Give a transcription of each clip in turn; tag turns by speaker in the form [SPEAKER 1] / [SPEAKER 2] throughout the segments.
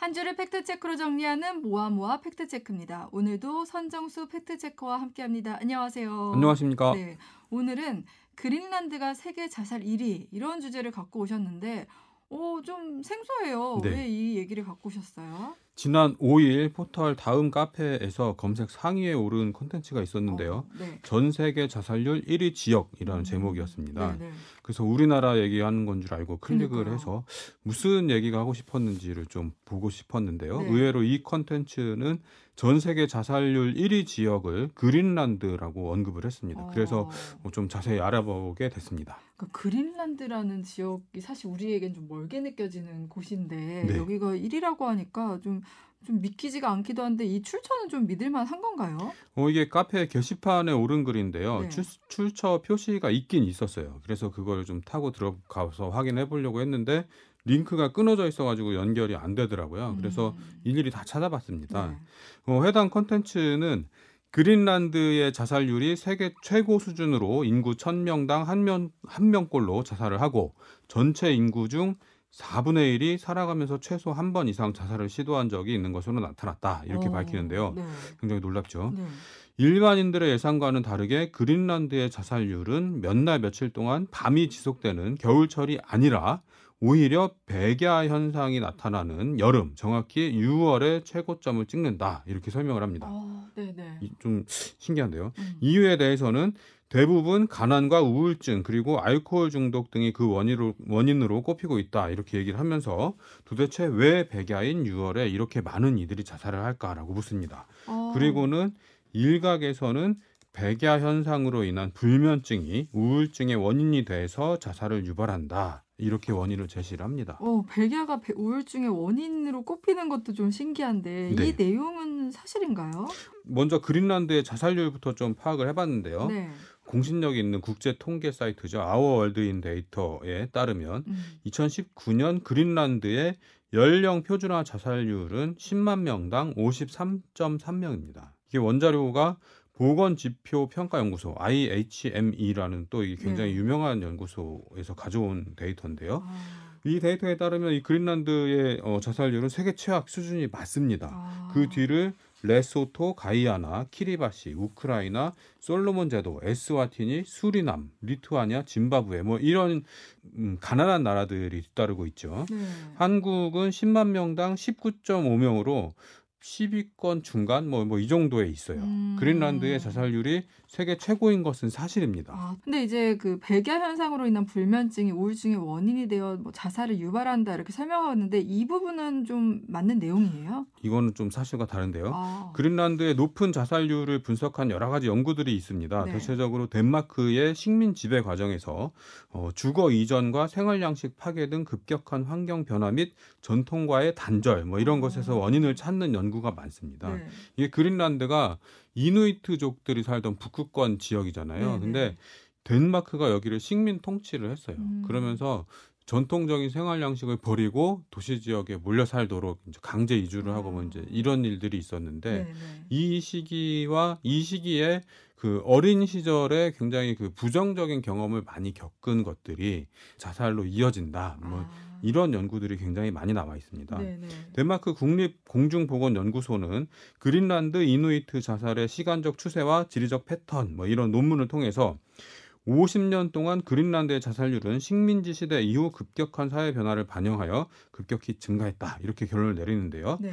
[SPEAKER 1] 한 주를 팩트체크로 정리하는 모아모아 팩트체크입니다. 오늘도 선정수 팩트체커와 함께합니다. 안녕하세요.
[SPEAKER 2] 안녕하십니까.
[SPEAKER 1] 네, 오늘은 그린란드가 세계 자살 1위 이런 주제를 갖고 오셨는데 오, 좀 생소해요.
[SPEAKER 2] 네.
[SPEAKER 1] 왜이 얘기를 갖고 오셨어요?
[SPEAKER 2] 지난 5일 포털 다음 카페에서 검색 상위에 오른 콘텐츠가 있었는데요.
[SPEAKER 1] 어, 네.
[SPEAKER 2] 전 세계 자살률 1위 지역이라는
[SPEAKER 1] 음,
[SPEAKER 2] 제목이었습니다.
[SPEAKER 1] 네, 네.
[SPEAKER 2] 그래서 우리나라 얘기하는 건 줄 알고 클릭을
[SPEAKER 1] 그러니까요.
[SPEAKER 2] 해서 무슨 얘기가 하고 싶었는지를 좀 보고 싶었는데요.
[SPEAKER 1] 네.
[SPEAKER 2] 의외로 이 콘텐츠는 전 세계 자살률 1위 지역을 그린란드라고 언급을 했습니다. 그래서
[SPEAKER 1] 어,
[SPEAKER 2] 뭐좀 자세히 알아보게 됐습니다.
[SPEAKER 1] 그 그린란드라는 지역이 사실 우리에겐 좀 멀게 느껴지는 곳인데
[SPEAKER 2] 네.
[SPEAKER 1] 여기가 1위라고 하니까 좀, 좀 믿기지가 않기도 한데 이 출처는 좀 믿을만 한 건가요?
[SPEAKER 2] 어, 이게 카페 게시판에 오른 글인데요.
[SPEAKER 1] 네.
[SPEAKER 2] 출, 출처 표시가 있긴 있었어요. 그래서 그걸 좀 타고 들어가서 확인해 보려고 했는데 링크가 끊어져 있어가지고 연결이 안 되더라고요. 그래서
[SPEAKER 1] 음,
[SPEAKER 2] 일일이 다 찾아봤습니다.
[SPEAKER 1] 네.
[SPEAKER 2] 어, 해당 컨텐츠는 그린란드의 자살률이 세계 최고 수준으로 인구 1000명당 한, 명, 한 명꼴로 자살을 하고 전체 인구 중 4분의 1이 살아가면서 최소 한 번 이상 자살을 시도한 적이 있는 것으로 나타났다. 이렇게
[SPEAKER 1] 어,
[SPEAKER 2] 밝히는데요.
[SPEAKER 1] 네.
[SPEAKER 2] 굉장히 놀랍죠.
[SPEAKER 1] 네.
[SPEAKER 2] 일반인들의 예상과는 다르게 그린란드의 자살률은 몇 날 며칠 동안 밤이 지속되는 겨울철이 아니라 오히려 백야 현상이 나타나는 여름, 정확히 6월에 최고점을 찍는다. 이렇게 설명을 합니다.
[SPEAKER 1] 어.
[SPEAKER 2] 이- 좀 신기한데요.
[SPEAKER 1] 음.
[SPEAKER 2] 이유에 대해서는 대부분 가난과 우울증 그리고 알코올 중독 등이 그 원인으로, 원인으로 꼽히고 있다 이렇게 얘기를 하면서 도대체 왜 백야인 6월에 이렇게 많은 이들이 자살을 할까라고 묻습니다.
[SPEAKER 1] 어,
[SPEAKER 2] 그리고는 일각에서는 백야 현상으로 인한 불면증이 우울증의 원인이 돼서 자살을 유발한다 이렇게 원인을 제시를 합니다.
[SPEAKER 1] 어, 백야가 배- 우울증의 원인으로 꼽히는 것도 좀 신기한데
[SPEAKER 2] 네.
[SPEAKER 1] 이 내용은 사실인가요?
[SPEAKER 2] 먼저 그린란드의 자살률부터 좀 파악을 해봤는데요.
[SPEAKER 1] 네.
[SPEAKER 2] 공신력이 있는 국제 통계 사이트죠. Our World in Data에 따르면
[SPEAKER 1] 음.
[SPEAKER 2] 2019년 그린란드의 연령 표준화 자살률은 10만 명당 53.3명입니다. 이게 원자료가 보건지표 평가연구소 IHME라는 또 이게 굉장히
[SPEAKER 1] 네.
[SPEAKER 2] 유명한 연구소에서 가져온 데이터인데요.
[SPEAKER 1] 아,
[SPEAKER 2] 이 데이터에 따르면 이 그린란드의 어, 자살률은 세계 최악 수준이 맞습니다.
[SPEAKER 1] 아.
[SPEAKER 2] 그 뒤를 레소토, 가이아나, 키리바시, 우크라이나, 솔로몬 제도, 에스와티니, 수리남, 리투아니아, 짐바브웨 뭐 이런 음, 가난한 나라들이 뒤따르고 있죠.
[SPEAKER 1] 네.
[SPEAKER 2] 한국은 10만 명당 19.5명으로 10위권 중간 뭐 뭐 이 정도에 있어요.
[SPEAKER 1] 음.
[SPEAKER 2] 그린란드의 자살률이 세계 최고인 것은 사실입니다.
[SPEAKER 1] 아, 근데 이제 그 백야 현상으로 인한 불면증이 우울증의 원인이 되어 뭐 자살을 유발한다 이렇게 설명하고 있는데 이 부분은 좀 맞는 내용이에요?
[SPEAKER 2] 이거는 좀 사실과 다른데요.
[SPEAKER 1] 아,
[SPEAKER 2] 그린란드의 높은 자살률을 분석한 여러 가지 연구들이 있습니다.
[SPEAKER 1] 네.
[SPEAKER 2] 대체적으로 덴마크의 식민 지배 과정에서 어, 주거 이전과 생활 양식 파괴 등 급격한 환경 변화 및 전통과의 단절 뭐 이런
[SPEAKER 1] 어.
[SPEAKER 2] 것에서 원인을 찾는 연구 가 많습니다.
[SPEAKER 1] 네.
[SPEAKER 2] 이게 그린란드가 이누이트족들이 살던 북극권 지역이잖아요.
[SPEAKER 1] 네, 네.
[SPEAKER 2] 근데 덴마크가 여기를 식민 통치를 했어요.
[SPEAKER 1] 음.
[SPEAKER 2] 그러면서 전통적인 생활 양식을 버리고 도시 지역에 몰려 살도록 이제 강제 이주를 하고 뭐
[SPEAKER 1] 아.
[SPEAKER 2] 이제 이런 일들이 있었는데
[SPEAKER 1] 네, 네.
[SPEAKER 2] 이 시기와 이 시기에 그 어린 시절에 굉장히 그 부정적인 경험을 많이 겪은 것들이 자살로 이어진다. 뭐
[SPEAKER 1] 아.
[SPEAKER 2] 이런 연구들이 굉장히 많이 나와 있습니다.
[SPEAKER 1] 네, 네.
[SPEAKER 2] 덴마크 국립 공중보건연구소는 그린란드 이누이트 자살의 시간적 추세와 지리적 패턴 뭐 이런 논문을 통해서 50년 동안 그린란드의 자살률은 식민지 시대 이후 급격한 사회 변화를 반영하여 급격히 증가했다 이렇게 결론을 내리는데요.
[SPEAKER 1] 네.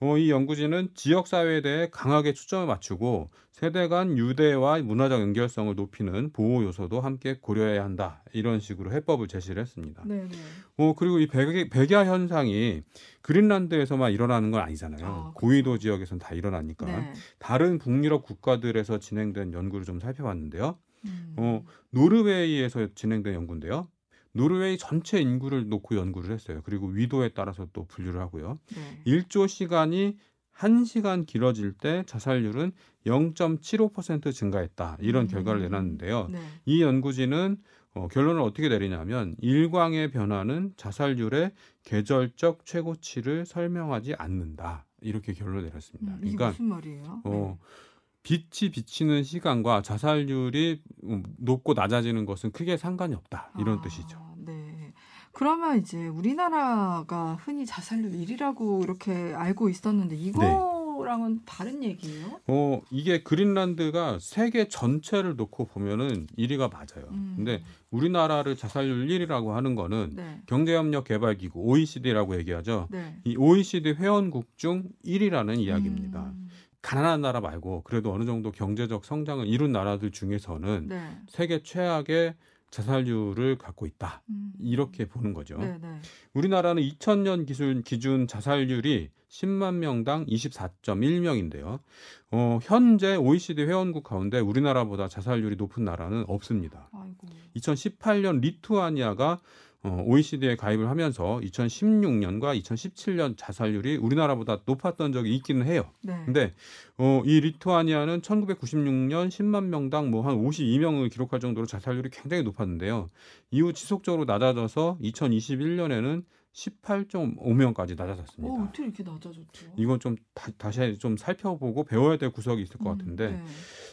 [SPEAKER 2] 어, 이 연구진은 지역 사회에 대해 강하게 초점을 맞추고 세대 간 유대와 문화적 연결성을 높이는 보호 요소도 함께 고려해야 한다 이런 식으로 해법을 제시를 했습니다.
[SPEAKER 1] 네, 네.
[SPEAKER 2] 어 그리고 이 백야, 백야 현상이 그린란드에서만 일어나는 건 아니잖아요.
[SPEAKER 1] 아, 그렇죠.
[SPEAKER 2] 고위도 지역에선 다 일어나니까
[SPEAKER 1] 네.
[SPEAKER 2] 다른 북유럽 국가들에서 진행된 연구를 좀 살펴봤는데요.
[SPEAKER 1] 음.
[SPEAKER 2] 어 노르웨이에서 진행된 연구인데요. 노르웨이 전체 인구를 놓고 연구를 했어요. 그리고 위도에 따라서 또 분류를 하고요.
[SPEAKER 1] 네.
[SPEAKER 2] 일조 시간이 1시간 길어질 때 자살률은 0.75% 증가했다. 이런
[SPEAKER 1] 음.
[SPEAKER 2] 결과를 내놨는데요.
[SPEAKER 1] 네.
[SPEAKER 2] 이 연구진은 어, 결론을 어떻게 내리냐면 일광의 변화는 자살률의 계절적 최고치를 설명하지 않는다. 이렇게 결론을 내렸습니다.
[SPEAKER 1] 음, 이게
[SPEAKER 2] 그러니까
[SPEAKER 1] 무슨 말이에요?
[SPEAKER 2] 어, 빛이 비치는 시간과 자살률이 음, 높고 낮아지는 것은 크게 상관이 없다. 이런
[SPEAKER 1] 아,
[SPEAKER 2] 뜻이죠.
[SPEAKER 1] 네. 그러면 이제 우리나라가 흔히 자살률 1위라고 이렇게 알고 있었는데 이거랑은 다른 얘기예요?
[SPEAKER 2] 어, 이게 그린란드가 세계 전체를 놓고 보면은 1위가 맞아요.
[SPEAKER 1] 음.
[SPEAKER 2] 근데 우리나라를 자살률 1위라고 하는 거는
[SPEAKER 1] 네.
[SPEAKER 2] 경제협력 개발기구 OECD라고 얘기하죠.
[SPEAKER 1] 네.
[SPEAKER 2] 이 OECD 회원국 중 1위라는 이야기입니다.
[SPEAKER 1] 음,
[SPEAKER 2] 가난한 나라 말고 그래도 어느 정도 경제적 성장을 이룬 나라들 중에서는
[SPEAKER 1] 네.
[SPEAKER 2] 세계 최악의 자살률을 갖고 있다.
[SPEAKER 1] 음.
[SPEAKER 2] 이렇게 보는 거죠.
[SPEAKER 1] 네, 네.
[SPEAKER 2] 우리나라는 2000년 기준 기준 자살률이 10만 명당 24.1명인데요. 어, 현재 OECD 회원국 가운데 우리나라보다 자살률이 높은 나라는 없습니다.
[SPEAKER 1] 아이고.
[SPEAKER 2] 2018년 리투아니아가 어, OECD에 가입을 하면서 2016년과 2017년 자살률이 우리나라보다 높았던 적이 있기는 해요.
[SPEAKER 1] 네.
[SPEAKER 2] 근데 어, 이 리투아니아는 1996년 10만 명당 뭐 한 52명을 기록할 정도로 자살률이 굉장히 높았는데요. 이후 지속적으로 낮아져서 2021년에는 18.5명까지 낮아졌습니다.
[SPEAKER 1] 어, 어떻게 이렇게 낮아졌죠?
[SPEAKER 2] 이건 좀 다, 시좀 살펴보고 배워야 될 구석이 있을 것
[SPEAKER 1] 음,
[SPEAKER 2] 같은데
[SPEAKER 1] 네.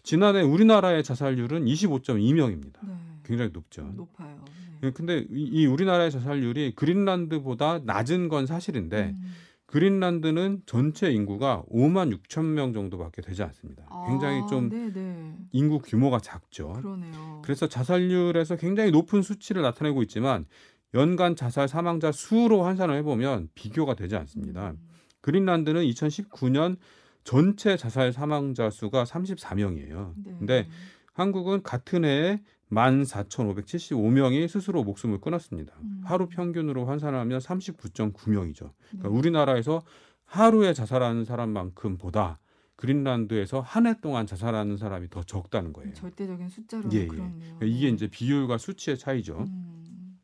[SPEAKER 2] 지난해 우리나라의 자살률은 25.2명입니다.
[SPEAKER 1] 네.
[SPEAKER 2] 굉장히 높죠.
[SPEAKER 1] 높아요. 네.
[SPEAKER 2] 예, 근데 이, 이 우리나라의 자살률이 그린란드보다 낮은 건 사실인데
[SPEAKER 1] 음.
[SPEAKER 2] 그린란드는 전체 인구가 5만 6천 명 정도밖에 되지 않습니다. 굉장히
[SPEAKER 1] 아,
[SPEAKER 2] 좀
[SPEAKER 1] 네, 네.
[SPEAKER 2] 인구 규모가 작죠.
[SPEAKER 1] 그러네요.
[SPEAKER 2] 그래서 자살률에서 굉장히 높은 수치를 나타내고 있지만 연간 자살 사망자 수로 환산을 해보면 비교가 되지 않습니다.
[SPEAKER 1] 음.
[SPEAKER 2] 그린란드는 2019년 전체 자살 사망자 수가 34명이에요.
[SPEAKER 1] 네.
[SPEAKER 2] 근데 한국은 같은 해에 14,575명이 스스로 목숨을 끊었습니다.
[SPEAKER 1] 음.
[SPEAKER 2] 하루 평균으로 환산하면 39.9명이죠. 그러니까
[SPEAKER 1] 네.
[SPEAKER 2] 우리나라에서 하루에 자살하는 사람만큼보다 그린란드에서 한 해 동안 자살하는 사람이 더 적다는 거예요.
[SPEAKER 1] 절대적인 숫자로
[SPEAKER 2] 예, 예.
[SPEAKER 1] 그렇네요.
[SPEAKER 2] 그러니까 이게 이제 비율과 수치의 차이죠.
[SPEAKER 1] 음.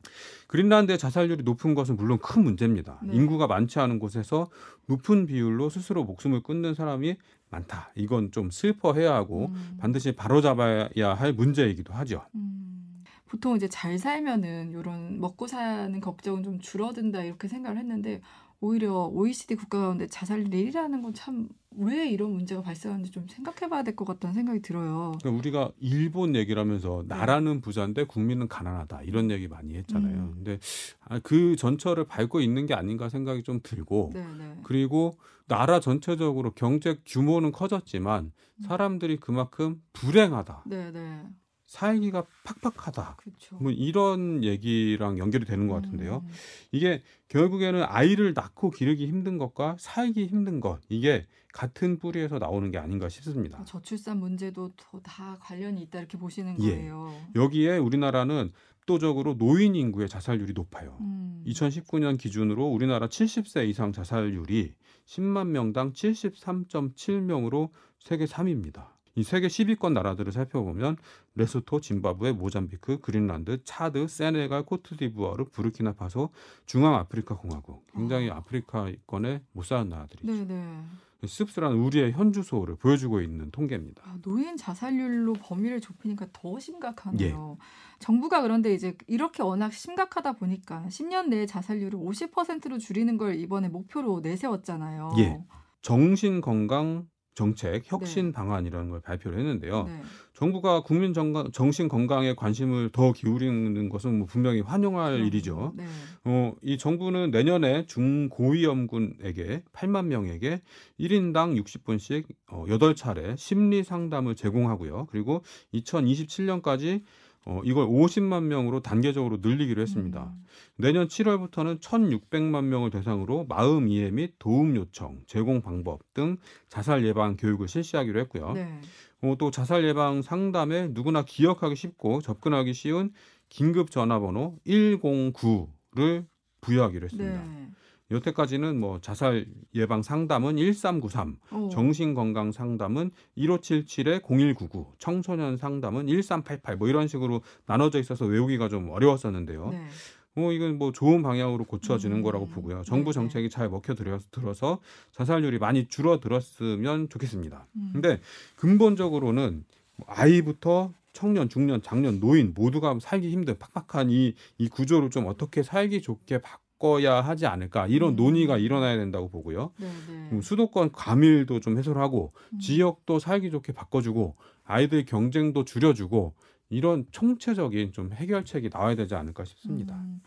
[SPEAKER 2] 그린란드의 자살률이 높은 것은 물론 큰 문제입니다.
[SPEAKER 1] 네.
[SPEAKER 2] 인구가 많지 않은 곳에서 높은 비율로 스스로 목숨을 끊는 사람이 많다. 이건 좀 슬퍼해야 하고
[SPEAKER 1] 음.
[SPEAKER 2] 반드시 바로잡아야 할 문제이기도 하죠.
[SPEAKER 1] 음. 보통 이제 잘 살면은 이런 먹고 사는 걱정은 좀 줄어든다 이렇게 생각을 했는데 오히려 OECD 국가 가운데 자살률 1위라는 건 참 왜 이런 문제가 발생하는지 좀 생각해봐야 될 것 같다는 생각이 들어요.
[SPEAKER 2] 그러니까 우리가 일본 얘기를 하면서 나라는 부자인데 국민은 가난하다 이런 얘기 많이 했잖아요.
[SPEAKER 1] 음.
[SPEAKER 2] 근데 아, 그 전철을 밟고 있는 게 아닌가 생각이 좀 들고
[SPEAKER 1] 네, 네.
[SPEAKER 2] 그리고 나라 전체적으로 경제 규모는 커졌지만
[SPEAKER 1] 음.
[SPEAKER 2] 사람들이 그만큼 불행하다,
[SPEAKER 1] 네, 네.
[SPEAKER 2] 살기가 팍팍하다.
[SPEAKER 1] 그렇죠.
[SPEAKER 2] 뭐 이런 얘기랑 연결이 되는 것 같은데요.
[SPEAKER 1] 음.
[SPEAKER 2] 이게 결국에는 아이를 낳고 기르기 힘든 것과 살기 힘든 것 이게 같은 뿌리에서 나오는 게 아닌가 싶습니다.
[SPEAKER 1] 저출산 문제도 더다 관련이 있다 이렇게 보시는
[SPEAKER 2] 예.
[SPEAKER 1] 거예요.
[SPEAKER 2] 여기에 우리나라는 압도적으로 노인 인구의 자살률이 높아요.
[SPEAKER 1] 음.
[SPEAKER 2] 2019년 기준으로 우리나라 70세 이상 자살률이 10만 명당 73.7명으로 세계 3위입니다. 이 세계 10위권 나라들을 살펴보면 레소토, 짐바브웨, 모잠비크, 그린란드, 차드, 세네갈, 코트디부아르, 부르키나파소, 중앙아프리카 공화국. 굉장히
[SPEAKER 1] 아.
[SPEAKER 2] 아프리카권에 못 사는 나라들이죠.
[SPEAKER 1] 네, 네.
[SPEAKER 2] 씁쓸한 우리의 현주소를 보여주고 있는 통계입니다.
[SPEAKER 1] 아, 노인 자살률로 범위를 좁히니까 더 심각하네요.
[SPEAKER 2] 예.
[SPEAKER 1] 정부가 그런데 이제 이렇게 워낙 심각하다 보니까 10년 내에 자살률을 50%로 줄이는 걸 이번에 목표로 내세웠잖아요.
[SPEAKER 2] 예. 정신건강 정책 혁신
[SPEAKER 1] 네.
[SPEAKER 2] 방안이라는 걸 발표를 했는데요.
[SPEAKER 1] 네.
[SPEAKER 2] 정부가 국민 정신 건강에 관심을 더 기울이는 것은 뭐 분명히 환영할
[SPEAKER 1] 그럼,
[SPEAKER 2] 일이죠.
[SPEAKER 1] 네.
[SPEAKER 2] 어, 이 정부는 내년에 중고위험군에게 8만 명에게 1인당 60분씩 어, 8차례 심리 상담을 제공하고요. 그리고 2027년까지 어, 이걸 50만 명으로 단계적으로 늘리기로 했습니다.
[SPEAKER 1] 음.
[SPEAKER 2] 내년 7월부터는 1,600만 명을 대상으로 마음 이해 및 도움 요청, 제공 방법 등 자살 예방 교육을 실시하기로 했고요.
[SPEAKER 1] 네.
[SPEAKER 2] 어, 또 자살 예방 상담에 누구나 기억하기 쉽고 접근하기 쉬운 긴급 전화번호 109를 부여하기로 했습니다.
[SPEAKER 1] 네.
[SPEAKER 2] 여태까지는 뭐 자살 예방 상담은 1393,
[SPEAKER 1] 어.
[SPEAKER 2] 정신 건강 상담은 1577에 0199, 청소년 상담은 1388 뭐 이런 식으로 나눠져 있어서 외우기가 좀 어려웠었는데요.
[SPEAKER 1] 네.
[SPEAKER 2] 어, 이건 뭐 좋은 방향으로 고쳐지는
[SPEAKER 1] 음.
[SPEAKER 2] 거라고 보고요. 정부
[SPEAKER 1] 네,
[SPEAKER 2] 정책이 잘 먹혀 들어- 들어서 자살률이 많이 줄어들었으면 좋겠습니다.
[SPEAKER 1] 음.
[SPEAKER 2] 근데 근본적으로는 뭐 아이부터 청년, 중년, 장년, 노인 모두가 살기 힘든 팍팍한 이, 이 구조를 좀 어떻게 살기 좋게 바 꿔야 하지 않을까 이런
[SPEAKER 1] 음.
[SPEAKER 2] 논의가 일어나야 된다고 보고요.
[SPEAKER 1] 네, 네.
[SPEAKER 2] 음, 수도권 과밀도 좀 해소를 하고
[SPEAKER 1] 음.
[SPEAKER 2] 지역도 살기 좋게 바꿔주고 아이들 경쟁도 줄여주고 이런 총체적인 좀 해결책이 나와야 되지 않을까 싶습니다.
[SPEAKER 1] 음.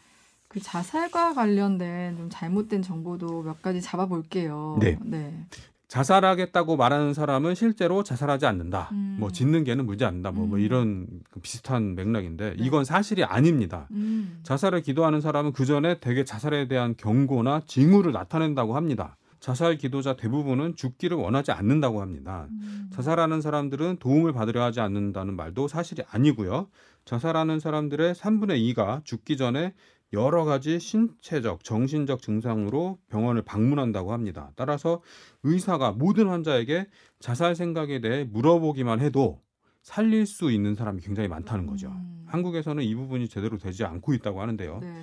[SPEAKER 1] 그 자살과 관련된 좀 잘못된 정보도 몇 가지 잡아볼게요.
[SPEAKER 2] 네.
[SPEAKER 1] 네.
[SPEAKER 2] 자살하겠다고 말하는 사람은 실제로 자살하지 않는다.
[SPEAKER 1] 음.
[SPEAKER 2] 뭐 짓는 개는 물지 않는다. 뭐, 뭐
[SPEAKER 1] 음.
[SPEAKER 2] 이런 그 비슷한 맥락인데
[SPEAKER 1] 네.
[SPEAKER 2] 이건 사실이 아닙니다.
[SPEAKER 1] 음.
[SPEAKER 2] 자살을 기도하는 사람은 그 전에 대개 자살에 대한 경고나 징후를 나타낸다고 합니다. 자살 기도자 대부분은 죽기를 원하지 않는다고 합니다.
[SPEAKER 1] 음.
[SPEAKER 2] 자살하는 사람들은 도움을 받으려 하지 않는다는 말도 사실이 아니고요. 자살하는 사람들의 3분의 2가 죽기 전에 여러 가지 신체적, 정신적 증상으로 병원을 방문한다고 합니다. 따라서 의사가 모든 환자에게 자살 생각에 대해 물어보기만 해도 살릴 수 있는 사람이 굉장히 많다는 거죠.
[SPEAKER 1] 음.
[SPEAKER 2] 한국에서는 이 부분이 제대로 되지 않고 있다고 하는데요.
[SPEAKER 1] 네, 네.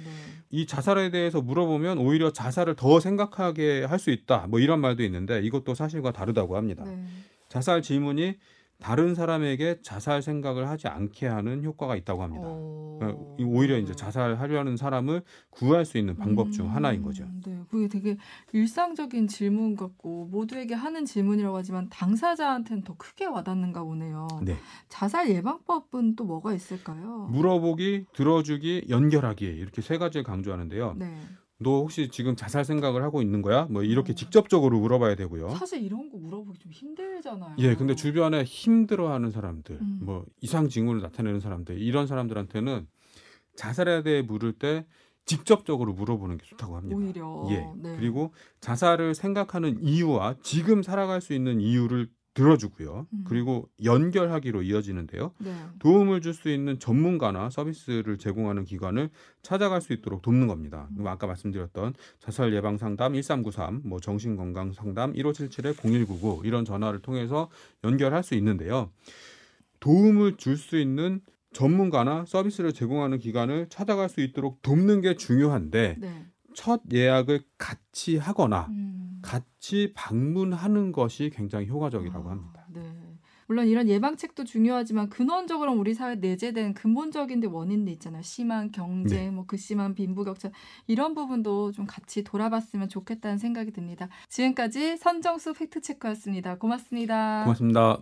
[SPEAKER 2] 이 자살에 대해서 물어보면 오히려 자살을 더 생각하게 할 수 있다. 뭐 이런 말도 있는데 이것도 사실과 다르다고 합니다.
[SPEAKER 1] 네.
[SPEAKER 2] 자살 질문이 다른 사람에게 자살 생각을 하지 않게 하는 효과가 있다고 합니다.
[SPEAKER 1] 어.
[SPEAKER 2] 그러니까 이 오히려 이제 자살하려는 사람을 구할 수 있는 방법 중
[SPEAKER 1] 음,
[SPEAKER 2] 하나인 거죠.
[SPEAKER 1] 네, 그게 되게 일상적인 질문 같고 모두에게 하는 질문이라고 하지만 당사자한테는 더 크게 와닿는가 보네요.
[SPEAKER 2] 네.
[SPEAKER 1] 자살 예방법은 또 뭐가 있을까요?
[SPEAKER 2] 물어보기, 들어주기, 연결하기 이렇게 세 가지를 강조하는데요.
[SPEAKER 1] 네.
[SPEAKER 2] 너 혹시 지금 자살 생각을 하고 있는 거야? 뭐 이렇게
[SPEAKER 1] 어.
[SPEAKER 2] 직접적으로 물어봐야 되고요.
[SPEAKER 1] 사실 이런 거 물어보기 좀 힘들잖아요.
[SPEAKER 2] 예, 근데 주변에 힘들어하는 사람들,
[SPEAKER 1] 음.
[SPEAKER 2] 뭐 이상 징후를 나타내는 사람들, 이런 사람들한테는 자살에 대해 물을 때 직접적으로 물어보는 게 좋다고 합니다.
[SPEAKER 1] 오히려
[SPEAKER 2] 예.
[SPEAKER 1] 네.
[SPEAKER 2] 그리고 자살을 생각하는 이유와 지금 살아갈 수 있는 이유를 들어주고요.
[SPEAKER 1] 음.
[SPEAKER 2] 그리고 연결하기로 이어지는데요.
[SPEAKER 1] 네.
[SPEAKER 2] 도움을 줄 수 있는 전문가나 서비스를 제공하는 기관을 찾아갈 수 있도록 돕는 겁니다. 그럼 아까 말씀드렸던 자살 예방 상담 1393, 뭐 정신 건강 상담 1577에 0199 이런 전화를 통해서 연결할 수 있는데요. 도움을 줄 수 있는 전문가나 서비스를 제공하는 기관을 찾아갈 수 있도록 돕는 게 중요한데
[SPEAKER 1] 네.
[SPEAKER 2] 첫 예약을 같이 하거나
[SPEAKER 1] 음.
[SPEAKER 2] 같이 방문하는 것이 굉장히 효과적이라고
[SPEAKER 1] 아,
[SPEAKER 2] 합니다.
[SPEAKER 1] 네. 물론 이런 예방책도 중요하지만 근원적으로 우리 사회에 내재된 근본적인 데 원인들 있잖아요. 심한 경쟁,
[SPEAKER 2] 네.
[SPEAKER 1] 뭐 극심한 빈부격차 이런 부분도 좀 같이 돌아봤으면 좋겠다는 생각이 듭니다. 지금까지 선정수 팩트체크였습니다. 고맙습니다.
[SPEAKER 2] 고맙습니다.